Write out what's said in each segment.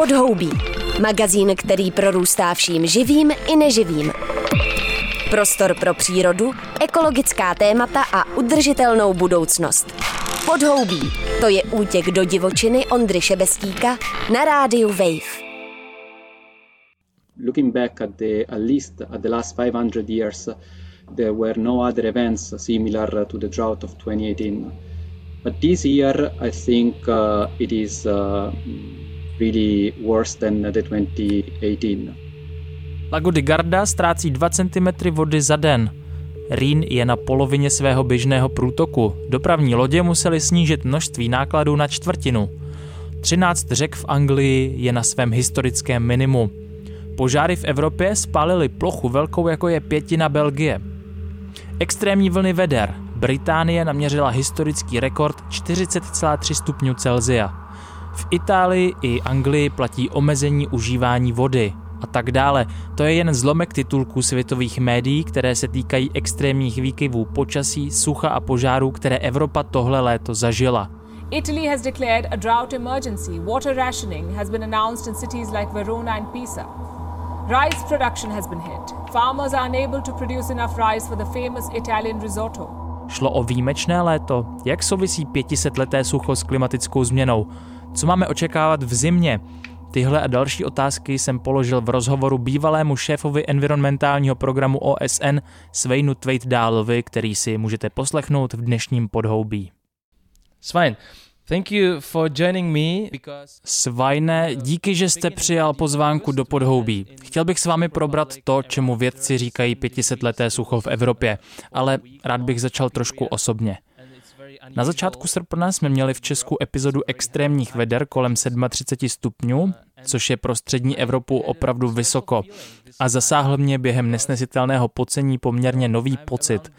Podhoubí. Magazín, který prorůstá vším živým i neživým. Prostor pro přírodu, ekologická témata a udržitelnou budoucnost. Podhoubí. To je útěk do divočiny Ondry Šebestíka na rádiu Wave. Looking back at the at least at the last 500 years, there were no other events similar to the drought of 2018. But this year, I think uh, it is uh, really worse than the 2018. Lago di Garda ztrácí 2 cm vody za den. Rýn je na polovině svého běžného průtoku. Dopravní lodě museli snížit množství nákladů na čtvrtinu. 13 řek v Anglii je na svém historickém minimu. Požáry v Evropě spálily plochu velkou jako je pětina Belgie. Extrémní vlny veder. Británie naměřila historický rekord 40,3 stupňů Celzia. V Itálii i Anglii platí omezení užívání vody a tak dále. To je jen zlomek titulků světových médií, které se týkají extrémních výkyvů počasí, sucha a požárů, které Evropa tohle léto zažila. Italy has declared a drought emergency. Water rationing has been announced in cities like Verona and Pisa. Rice production has been hit. Farmers are unable to produce enough rice for the famous Italian risotto. Šlo o výjimečné léto? Jak souvisí 500 leté sucho s klimatickou změnou? Co máme očekávat v zimě? Tyhle a další otázky jsem položil v rozhovoru bývalému šéfovi environmentálního programu OSN Sveinu Tvejtdálovi, který si můžete poslechnout v dnešním podhoubí. Svein, Thank you for joining me because... Svajne, díky, že jste přijal pozvánku do podhoubí. Chtěl bych s vámi probrat to, čemu vědci říkají 500 leté sucho v Evropě, ale rád bych začal trošku osobně. Na začátku srpna jsme měli v Česku epizodu extrémních veder kolem 37 stupňů, což je pro střední Evropu opravdu vysoko. A zasáhl mě během nesnesitelného pocení poměrně nový pocit.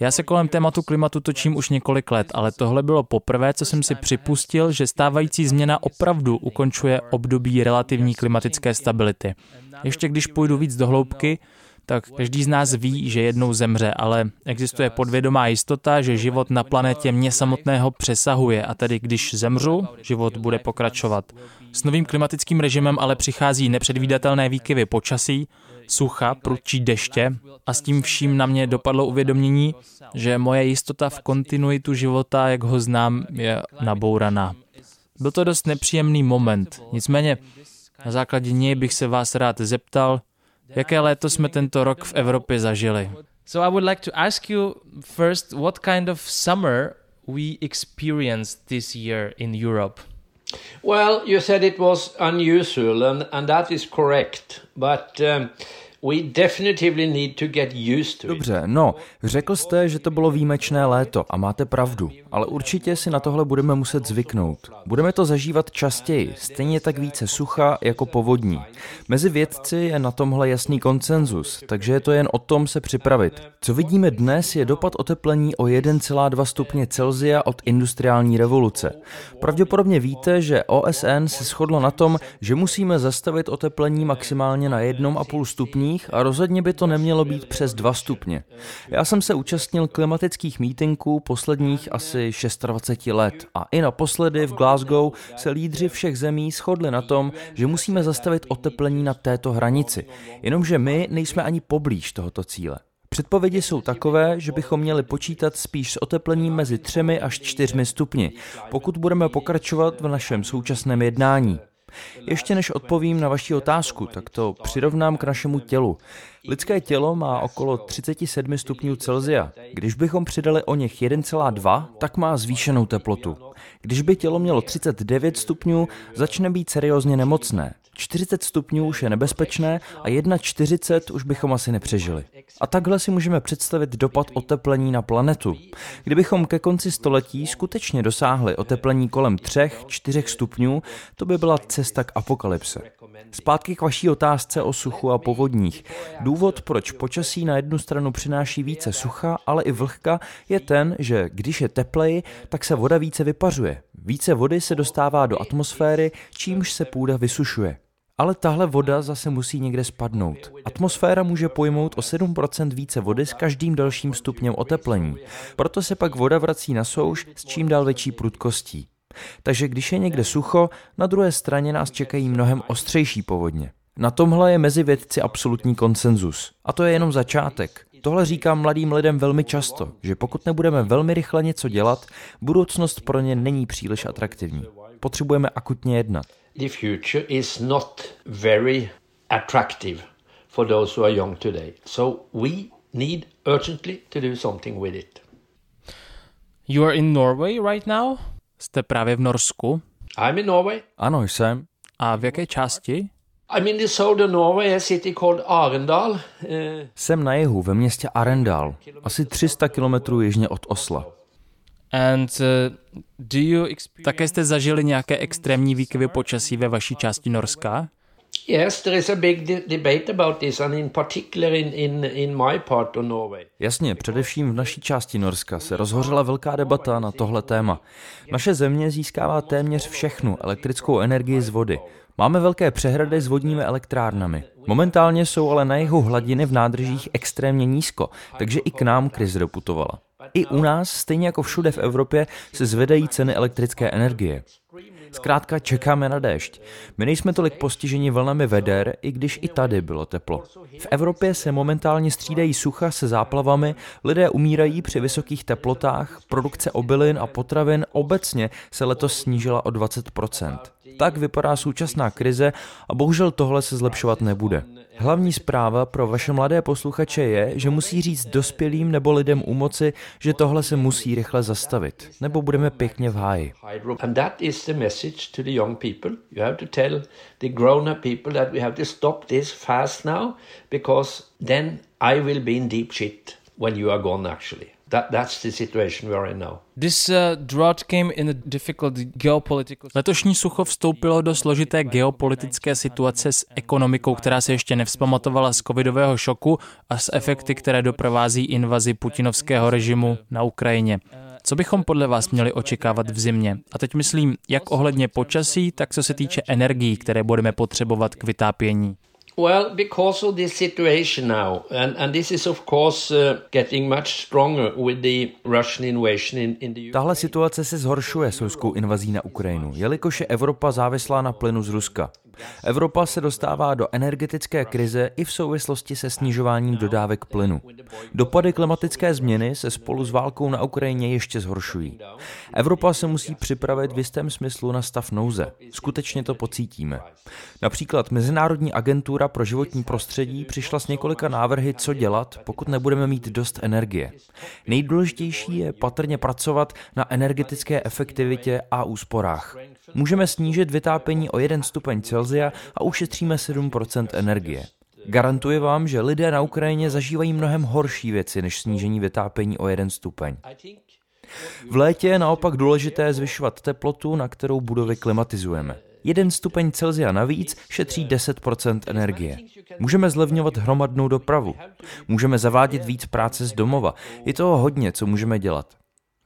Já se kolem tématu klimatu točím už několik let, ale tohle bylo poprvé, co jsem si připustil, že stávající změna opravdu ukončuje období relativní klimatické stability. Ještě když půjdu víc do hloubky, tak každý z nás ví, že jednou zemře, ale existuje podvědomá jistota, že život na planetě mě samotného přesahuje a tedy když zemřu, život bude pokračovat. S novým klimatickým režimem ale přichází nepředvídatelné výkyvy počasí, sucha, prudčí deště a s tím vším na mě dopadlo uvědomění, že moje jistota v kontinuitu života, jak ho znám, je nabouraná. Byl to dost nepříjemný moment, nicméně na základě něj bych se vás rád zeptal, jaké léto jsme tento rok v Evropě zažili. So I would like to ask you first what kind of summer we experienced this year in Europe. Well, you said it was unusual, and, and that is correct. But um, Dobře, no, řekl jste, že to bylo výjimečné léto a máte pravdu, ale určitě si na tohle budeme muset zvyknout. Budeme to zažívat častěji, stejně tak více sucha jako povodní. Mezi vědci je na tomhle jasný konsenzus, takže je to jen o tom se připravit. Co vidíme dnes je dopad oteplení o 1,2 stupně Celzia od industriální revoluce. Pravděpodobně víte, že OSN se shodlo na tom, že musíme zastavit oteplení maximálně na 1,5 stupní stupních a rozhodně by to nemělo být přes 2 stupně. Já jsem se účastnil klimatických mítinků posledních asi 26 let a i naposledy v Glasgow se lídři všech zemí shodli na tom, že musíme zastavit oteplení na této hranici, jenomže my nejsme ani poblíž tohoto cíle. Předpovědi jsou takové, že bychom měli počítat spíš s oteplením mezi 3 až 4 stupni, pokud budeme pokračovat v našem současném jednání. Ještě než odpovím na vaši otázku, tak to přirovnám k našemu tělu. Lidské tělo má okolo 37 stupňů Celzia. Když bychom přidali o něch 1,2, tak má zvýšenou teplotu. Když by tělo mělo 39 stupňů, začne být seriózně nemocné. 40 stupňů už je nebezpečné a 1,40 už bychom asi nepřežili. A takhle si můžeme představit dopad oteplení na planetu. Kdybychom ke konci století skutečně dosáhli oteplení kolem 3-4 stupňů, to by byla cesta k apokalypse. Zpátky k vaší otázce o suchu a povodních. Důvod, proč počasí na jednu stranu přináší více sucha, ale i vlhka, je ten, že když je tepleji, tak se voda více vypařuje. Více vody se dostává do atmosféry, čímž se půda vysušuje. Ale tahle voda zase musí někde spadnout. Atmosféra může pojmout o 7% více vody s každým dalším stupněm oteplení. Proto se pak voda vrací na souš s čím dál větší prudkostí. Takže když je někde sucho, na druhé straně nás čekají mnohem ostřejší povodně. Na tomhle je mezi vědci absolutní konsenzus. A to je jenom začátek. Tohle říkám mladým lidem velmi často, že pokud nebudeme velmi rychle něco dělat, budoucnost pro ně není příliš atraktivní. Potřebujeme akutně jednat. The future is not very attractive for those who are young today. So we need urgently to do something with it. You are in Norway right now? Jste právě v Norsku? I'm in Norway. Ano, jsem. A v jaké části? I'm in the southern Norway, a city called Arendal. Uh, Jsem na jihu, ve městě Arendal, asi 300 kilometrů jižně od Osla. Také jste zažili nějaké extrémní výkyvy počasí ve vaší části Norska? yes, there is a big de- debate about this, and in particular in, in, in my part of Norway. Jasně, především v naší části Norska se rozhořela velká debata na tohle téma. Naše země získává téměř všechnu elektrickou energii z vody. Máme velké přehrady s vodními elektrárnami. Momentálně jsou ale na jihu hladiny v nádržích extrémně nízko, takže i k nám krize doputovala. I u nás, stejně jako všude v Evropě, se zvedají ceny elektrické energie. Zkrátka čekáme na déšť. My nejsme tolik postiženi vlnami veder, i když i tady bylo teplo. V Evropě se momentálně střídají sucha se záplavami, lidé umírají při vysokých teplotách, produkce obilin a potravin obecně se letos snížila o 20%. Tak vypadá současná krize a bohužel tohle se zlepšovat nebude. Hlavní zpráva pro vaše mladé posluchače je, že musí říct dospělým nebo lidem u moci, že tohle se musí rychle zastavit, nebo budeme pěkně v háji. When you are gone actually. That, that's the situation we are in now. This uh, drought came in a difficult geopolitical Letošní sucho vstoupilo do složité geopolitické situace s ekonomikou, která se ještě nevzpamatovala z covidového šoku a s efekty, které doprovází invazi putinovského režimu na Ukrajině. Co bychom podle vás měli očekávat v zimě? A teď myslím, jak ohledně počasí, tak co se týče energií, které budeme potřebovat k vytápění. Well, because of this situation now, and, and this is of course uh, getting much stronger with the Russian invasion in, in the Ukraine. Tahle situace se zhoršuje s ruskou invazí na Ukrajinu, jelikož je Evropa závislá na plynu z Ruska. Evropa se dostává do energetické krize i v souvislosti se snižováním dodávek plynu. Dopady klimatické změny se spolu s válkou na Ukrajině ještě zhoršují. Evropa se musí připravit v jistém smyslu na stav nouze. Skutečně to pocítíme. Například Mezinárodní agentura pro životní prostředí přišla s několika návrhy, co dělat, pokud nebudeme mít dost energie. Nejdůležitější je patrně pracovat na energetické efektivitě a úsporách. Můžeme snížit vytápění o 1 stupeň Celsia a ušetříme 7% energie. Garantuji vám, že lidé na Ukrajině zažívají mnohem horší věci než snížení vytápění o 1 stupeň. V létě je naopak důležité zvyšovat teplotu, na kterou budovy klimatizujeme. Jeden stupeň Celsia navíc šetří 10% energie. Můžeme zlevňovat hromadnou dopravu. Můžeme zavádět víc práce z domova. Je toho hodně, co můžeme dělat.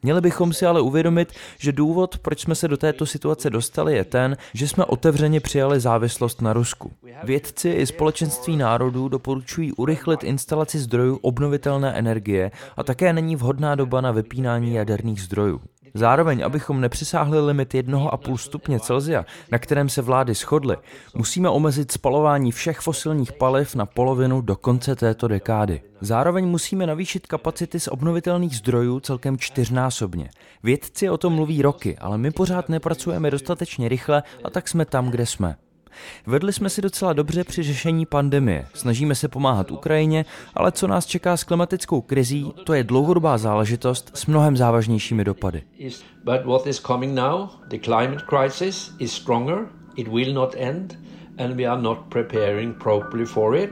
Měli bychom si ale uvědomit, že důvod, proč jsme se do této situace dostali, je ten, že jsme otevřeně přijali závislost na Rusku. Vědci i společenství národů doporučují urychlit instalaci zdrojů obnovitelné energie a také není vhodná doba na vypínání jaderných zdrojů. Zároveň, abychom nepřesáhli limit 1,5 stupně Celsia, na kterém se vlády shodly, musíme omezit spalování všech fosilních paliv na polovinu do konce této dekády. Zároveň musíme navýšit kapacity z obnovitelných zdrojů celkem čtyřnásobně. Vědci o tom mluví roky, ale my pořád nepracujeme dostatečně rychle a tak jsme tam, kde jsme. Vedli jsme si docela dobře při řešení pandemie. Snažíme se pomáhat Ukrajině, ale co nás čeká s klimatickou krizí, to je dlouhodobá záležitost s mnohem závažnějšími dopady. But what is coming now, the climate crisis, is stronger. It will not end, and we are not preparing properly for it.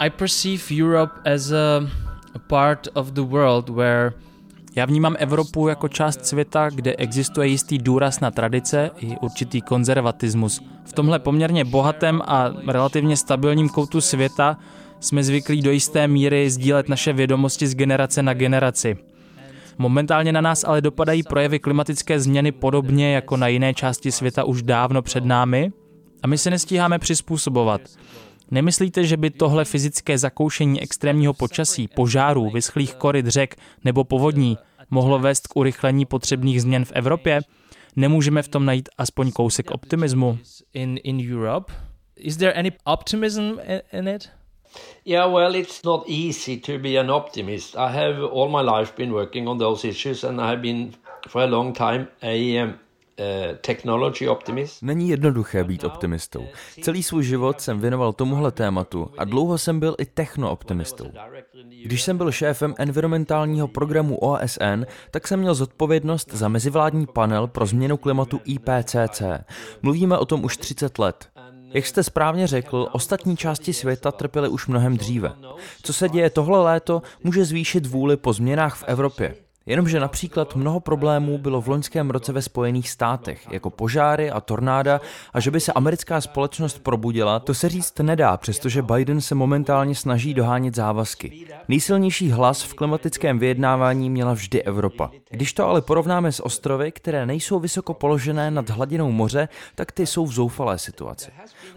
I perceive Europe as a, a part of the world where Já vnímám Evropu jako část světa, kde existuje jistý důraz na tradice i určitý konzervatismus. V tomhle poměrně bohatém a relativně stabilním koutu světa jsme zvyklí do jisté míry sdílet naše vědomosti z generace na generaci. Momentálně na nás ale dopadají projevy klimatické změny podobně jako na jiné části světa už dávno před námi a my se nestíháme přizpůsobovat. Nemyslíte, že by tohle fyzické zakoušení extrémního počasí, požárů, vyschlých koryt řek nebo povodní mohlo vést k urychlení potřebných změn v Evropě? Nemůžeme v tom najít aspoň kousek optimismu? In, in Europe, is there any optimism in it? Yeah, well, it's not easy to be an optimist. I have all my life been working on those issues, and I have been for a long time a um. Není jednoduché být optimistou. Celý svůj život jsem věnoval tomuhle tématu a dlouho jsem byl i technooptimistou. Když jsem byl šéfem environmentálního programu OSN, tak jsem měl zodpovědnost za mezivládní panel pro změnu klimatu IPCC. Mluvíme o tom už 30 let. Jak jste správně řekl, ostatní části světa trpěly už mnohem dříve. Co se děje tohle léto, může zvýšit vůli po změnách v Evropě. Jenomže například mnoho problémů bylo v loňském roce ve Spojených státech, jako požáry a tornáda, a že by se americká společnost probudila, to se říct nedá, přestože Biden se momentálně snaží dohánět závazky. Nejsilnější hlas v klimatickém vyjednávání měla vždy Evropa. Když to ale porovnáme s ostrovy, které nejsou vysoko položené nad hladinou moře, tak ty jsou v zoufalé situaci.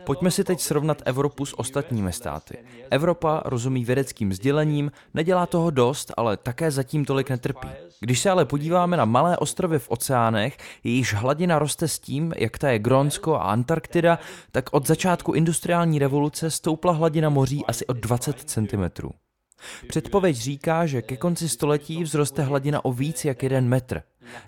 Pojďme si teď srovnat Evropu s ostatními státy. Evropa rozumí vědeckým sdělením, nedělá toho dost, ale také zatím tolik netrpí. Když se ale podíváme na malé ostrovy v oceánech, jejíž hladina roste s tím, jak ta je Grónsko a Antarktida, tak od začátku industriální revoluce stoupla hladina moří asi o 20 cm. Předpověď říká, že ke konci století vzroste hladina o víc jak jeden metr.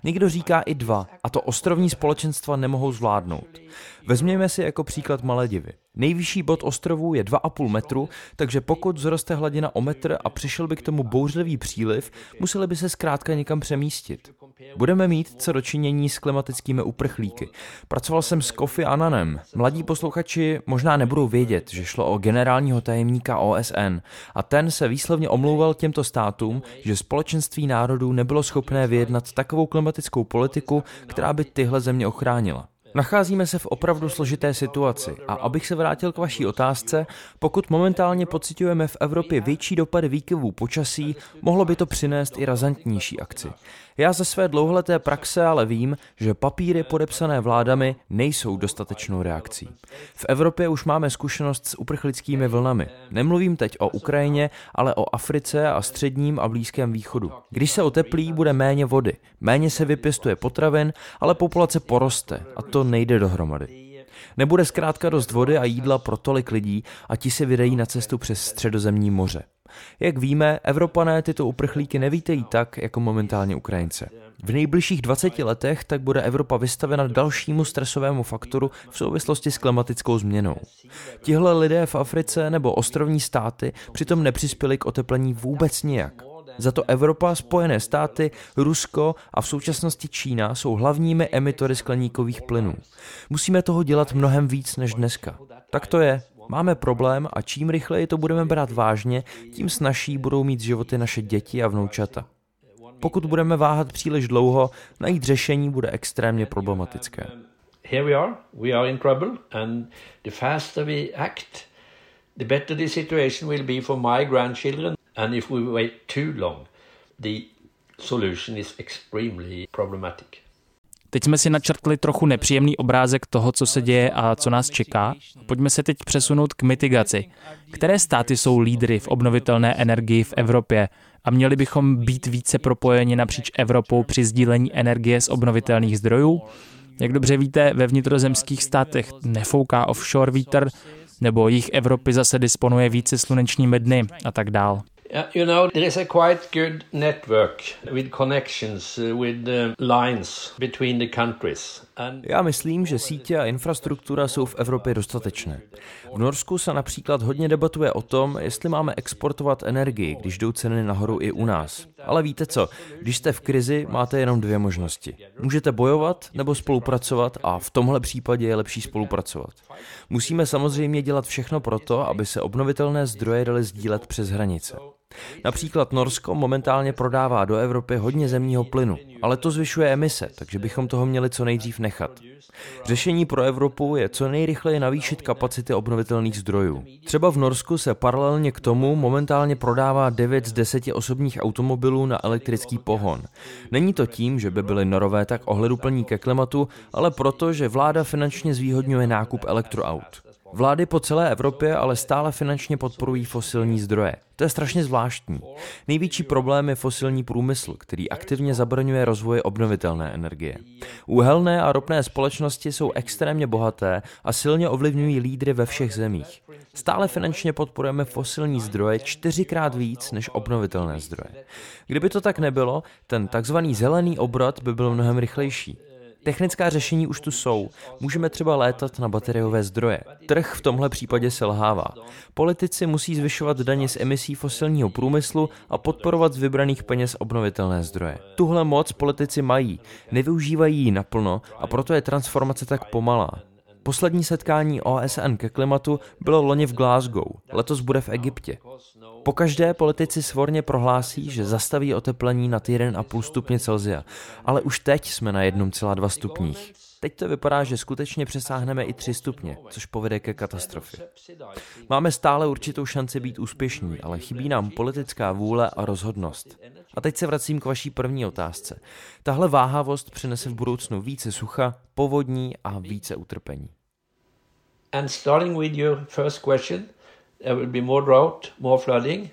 Někdo říká i dva, a to ostrovní společenstva nemohou zvládnout. Vezměme si jako příklad Maledivy. Nejvyšší bod ostrovů je 2,5 metru, takže pokud vzroste hladina o metr a přišel by k tomu bouřlivý příliv, museli by se zkrátka někam přemístit. Budeme mít co dočinění s klimatickými uprchlíky. Pracoval jsem s Kofi Ananem. Mladí posluchači možná nebudou vědět, že šlo o generálního tajemníka OSN a ten se výslovně omlouval těmto státům, že společenství národů nebylo schopné vyjednat takovou klimatickou politiku, která by tyhle země ochránila. Nacházíme se v opravdu složité situaci a abych se vrátil k vaší otázce, pokud momentálně pocitujeme v Evropě větší dopady výkyvů počasí, mohlo by to přinést i razantnější akci. Já ze své dlouholeté praxe ale vím, že papíry podepsané vládami nejsou dostatečnou reakcí. V Evropě už máme zkušenost s uprchlickými vlnami. Nemluvím teď o Ukrajině, ale o Africe a středním a blízkém východu. Když se oteplí, bude méně vody, méně se vypěstuje potravin, ale populace poroste a to nejde dohromady. Nebude zkrátka dost vody a jídla pro tolik lidí a ti se vydají na cestu přes středozemní moře. Jak víme, Evropané tyto uprchlíky nevítejí tak, jako momentálně Ukrajince. V nejbližších 20 letech tak bude Evropa vystavena dalšímu stresovému faktoru v souvislosti s klimatickou změnou. Tihle lidé v Africe nebo ostrovní státy přitom nepřispěli k oteplení vůbec nijak. Za to Evropa, Spojené státy, Rusko a v současnosti Čína jsou hlavními emitory skleníkových plynů. Musíme toho dělat mnohem víc než dneska. Tak to je. Máme problém a čím rychleji to budeme brát vážně, tím snažší budou mít životy naše děti a vnoučata. Pokud budeme váhat příliš dlouho, najít řešení bude extrémně problematické. Here we are, we are in trouble and the faster we act, the better the situation will be for my grandchildren and if we wait too long, the solution is extremely problematic. Teď jsme si načrtli trochu nepříjemný obrázek toho, co se děje a co nás čeká. Pojďme se teď přesunout k mitigaci. Které státy jsou lídry v obnovitelné energii v Evropě a měli bychom být více propojeni napříč Evropou při sdílení energie z obnovitelných zdrojů? Jak dobře víte, ve vnitrozemských státech nefouká offshore vítr, nebo jich Evropy zase disponuje více slunečními dny a tak dál. You know, there is a quite good network with connections uh, with the lines between the countries. Já myslím, že sítě a infrastruktura jsou v Evropě dostatečné. V Norsku se například hodně debatuje o tom, jestli máme exportovat energii, když jdou ceny nahoru i u nás. Ale víte co, když jste v krizi, máte jenom dvě možnosti. Můžete bojovat nebo spolupracovat a v tomhle případě je lepší spolupracovat. Musíme samozřejmě dělat všechno proto, aby se obnovitelné zdroje daly sdílet přes hranice. Například Norsko momentálně prodává do Evropy hodně zemního plynu ale to zvyšuje emise, takže bychom toho měli co nejdřív nechat. Řešení pro Evropu je co nejrychleji navýšit kapacity obnovitelných zdrojů. Třeba v Norsku se paralelně k tomu momentálně prodává 9 z 10 osobních automobilů na elektrický pohon. Není to tím, že by byly norové tak ohleduplní ke klimatu, ale proto, že vláda finančně zvýhodňuje nákup elektroaut. Vlády po celé Evropě ale stále finančně podporují fosilní zdroje. To je strašně zvláštní. Největší problém je fosilní průmysl, který aktivně zabraňuje rozvoji obnovitelné energie. Uhelné a ropné společnosti jsou extrémně bohaté a silně ovlivňují lídry ve všech zemích. Stále finančně podporujeme fosilní zdroje čtyřikrát víc než obnovitelné zdroje. Kdyby to tak nebylo, ten takzvaný zelený obrat by byl mnohem rychlejší. Technická řešení už tu jsou. Můžeme třeba létat na bateriové zdroje. Trh v tomhle případě selhává. Politici musí zvyšovat daně z emisí fosilního průmyslu a podporovat z vybraných peněz obnovitelné zdroje. Tuhle moc politici mají, nevyužívají ji naplno a proto je transformace tak pomalá. Poslední setkání OSN ke klimatu bylo loni v Glasgow, letos bude v Egyptě. Pokaždé politici svorně prohlásí, že zastaví oteplení nad 1,5 stupně Celsia, ale už teď jsme na 1,2 stupních. Teď to vypadá, že skutečně přesáhneme i 3 stupně, což povede ke katastrofě. Máme stále určitou šanci být úspěšní, ale chybí nám politická vůle a rozhodnost. A teď se vracím k vaší první otázce. Tahle váhavost přinese v budoucnu více sucha, povodní a více utrpení. And starting with your first question, there will be more drought, more flooding,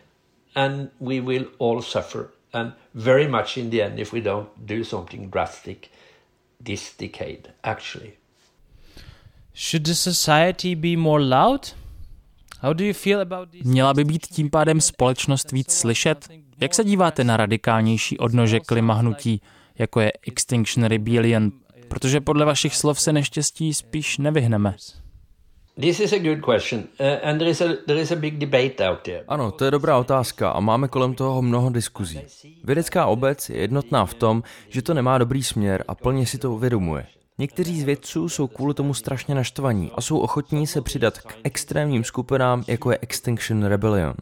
and we will all suffer. And very much in the end, if we don't do something drastic this decade, actually. Should the society be more loud? How do you feel about this? Měla by být tím pádem společnost víc slyšet? Jak se díváte na radikálnější odnože klimahnutí, jako je Extinction Rebellion? Protože podle vašich slov se neštěstí spíš nevyhneme. This is a good question, uh, and there is, a, there is a big debate out there. Ano, to je dobrá otázka a máme kolem toho mnoho diskuzí. Vědecká obec je jednotná v tom, že to nemá dobrý směr a plně si to uvědomuje. Někteří z vědců jsou kvůli tomu strašně naštvaní a jsou ochotní se přidat k extrémním skupinám, jako je Extinction Rebellion.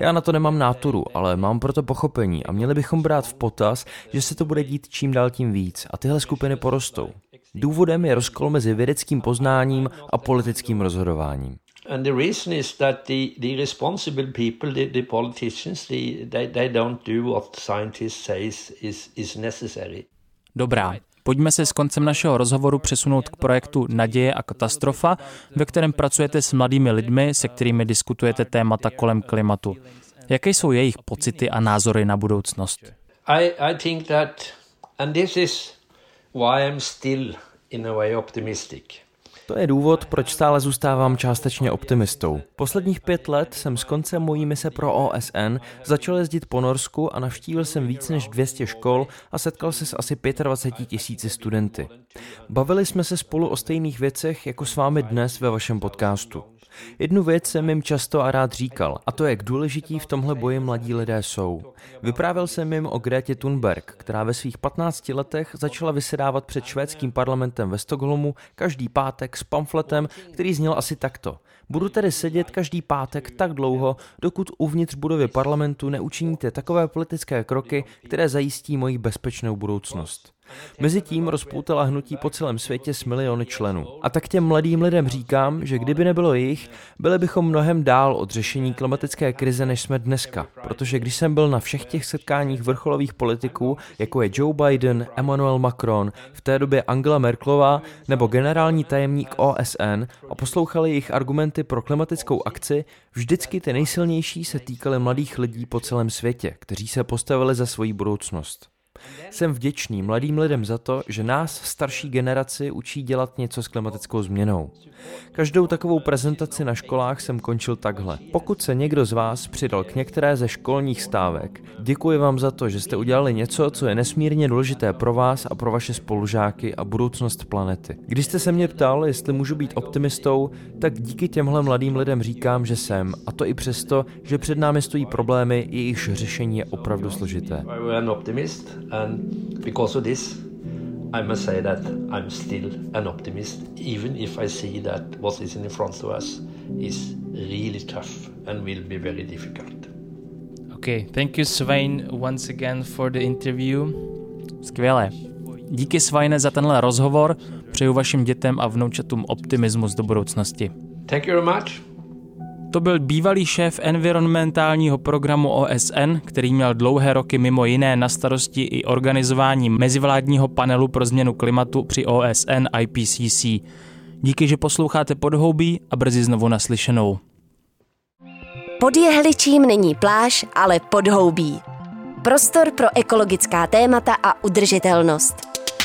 Já na to nemám náturu, ale mám proto pochopení a měli bychom brát v potaz, že se to bude dít čím dál tím víc a tyhle skupiny porostou. Důvodem je rozkol mezi vědeckým poznáním a politickým rozhodováním. And the reason is that the, the responsible people, the, the politicians, the, they, they don't do what scientists say is, is necessary. Dobrá, Pojďme se s koncem našeho rozhovoru přesunout k projektu Naděje a katastrofa, ve kterém pracujete s mladými lidmi, se kterými diskutujete témata kolem klimatu. Jaké jsou jejich pocity a názory na budoucnost? I, I think that, and this is why I'm still in a way optimistic. To je důvod, proč stále zůstávám částečně optimistou. Posledních pět let jsem s koncem mojí mise pro OSN začal jezdit po Norsku a navštívil jsem víc než 200 škol a setkal se s asi 25 tisíci studenty. Bavili jsme se spolu o stejných věcech jako s vámi dnes ve vašem podcastu. Jednu věc jsem jim často a rád říkal, a to jak důležití v tomhle boji mladí lidé jsou. Vyprávěl jsem jim o Gretě Thunberg, která ve svých 15 letech začala vysedávat před švédským parlamentem ve Stockholmu každý pátek s pamfletem, který zněl asi takto. Budu tedy sedět každý pátek tak dlouho, dokud uvnitř budovy parlamentu neučiníte takové politické kroky, které zajistí moji bezpečnou budoucnost. Mezitím rozpoutala hnutí po celém světě s miliony členů. A tak těm mladým lidem říkám, že kdyby nebylo jich, byli bychom mnohem dál od řešení klimatické krize, než jsme dneska. Protože když jsem byl na všech těch setkáních vrcholových politiků, jako je Joe Biden, Emmanuel Macron, v té době Angela Merklová nebo generální tajemník OSN a poslouchali jejich argumenty pro klimatickou akci, vždycky ty nejsilnější se týkaly mladých lidí po celém světě, kteří se postavili za svoji budoucnost. Jsem vděčný mladým lidem za to, že nás, starší generaci, učí dělat něco s klimatickou změnou. Každou takovou prezentaci na školách jsem končil takhle. Pokud se někdo z vás přidal k některé ze školních stávek, děkuji vám za to, že jste udělali něco, co je nesmírně důležité pro vás a pro vaše spolužáky a budoucnost planety. Když jste se mě ptal, jestli můžu být optimistou, tak díky těmhle mladým lidem říkám, že jsem, a to i přesto, že před námi stojí problémy, jejichž řešení je opravdu složité. And because of this, I must say that I'm still an optimist, even if I see that what is in front of us is really tough and will be very difficult. Okay, thank you, Svein, once again for the interview. Skvělé. Díky Svajne za tenhle rozhovor. Přeju vašim dětem a vnoučatům optimismus do budoucnosti. Thank you very much. To byl bývalý šéf environmentálního programu OSN, který měl dlouhé roky mimo jiné na starosti i organizování mezivládního panelu pro změnu klimatu při OSN IPCC. Díky, že posloucháte podhoubí a brzy znovu naslyšenou. Pod jehličím není pláž, ale podhoubí. Prostor pro ekologická témata a udržitelnost.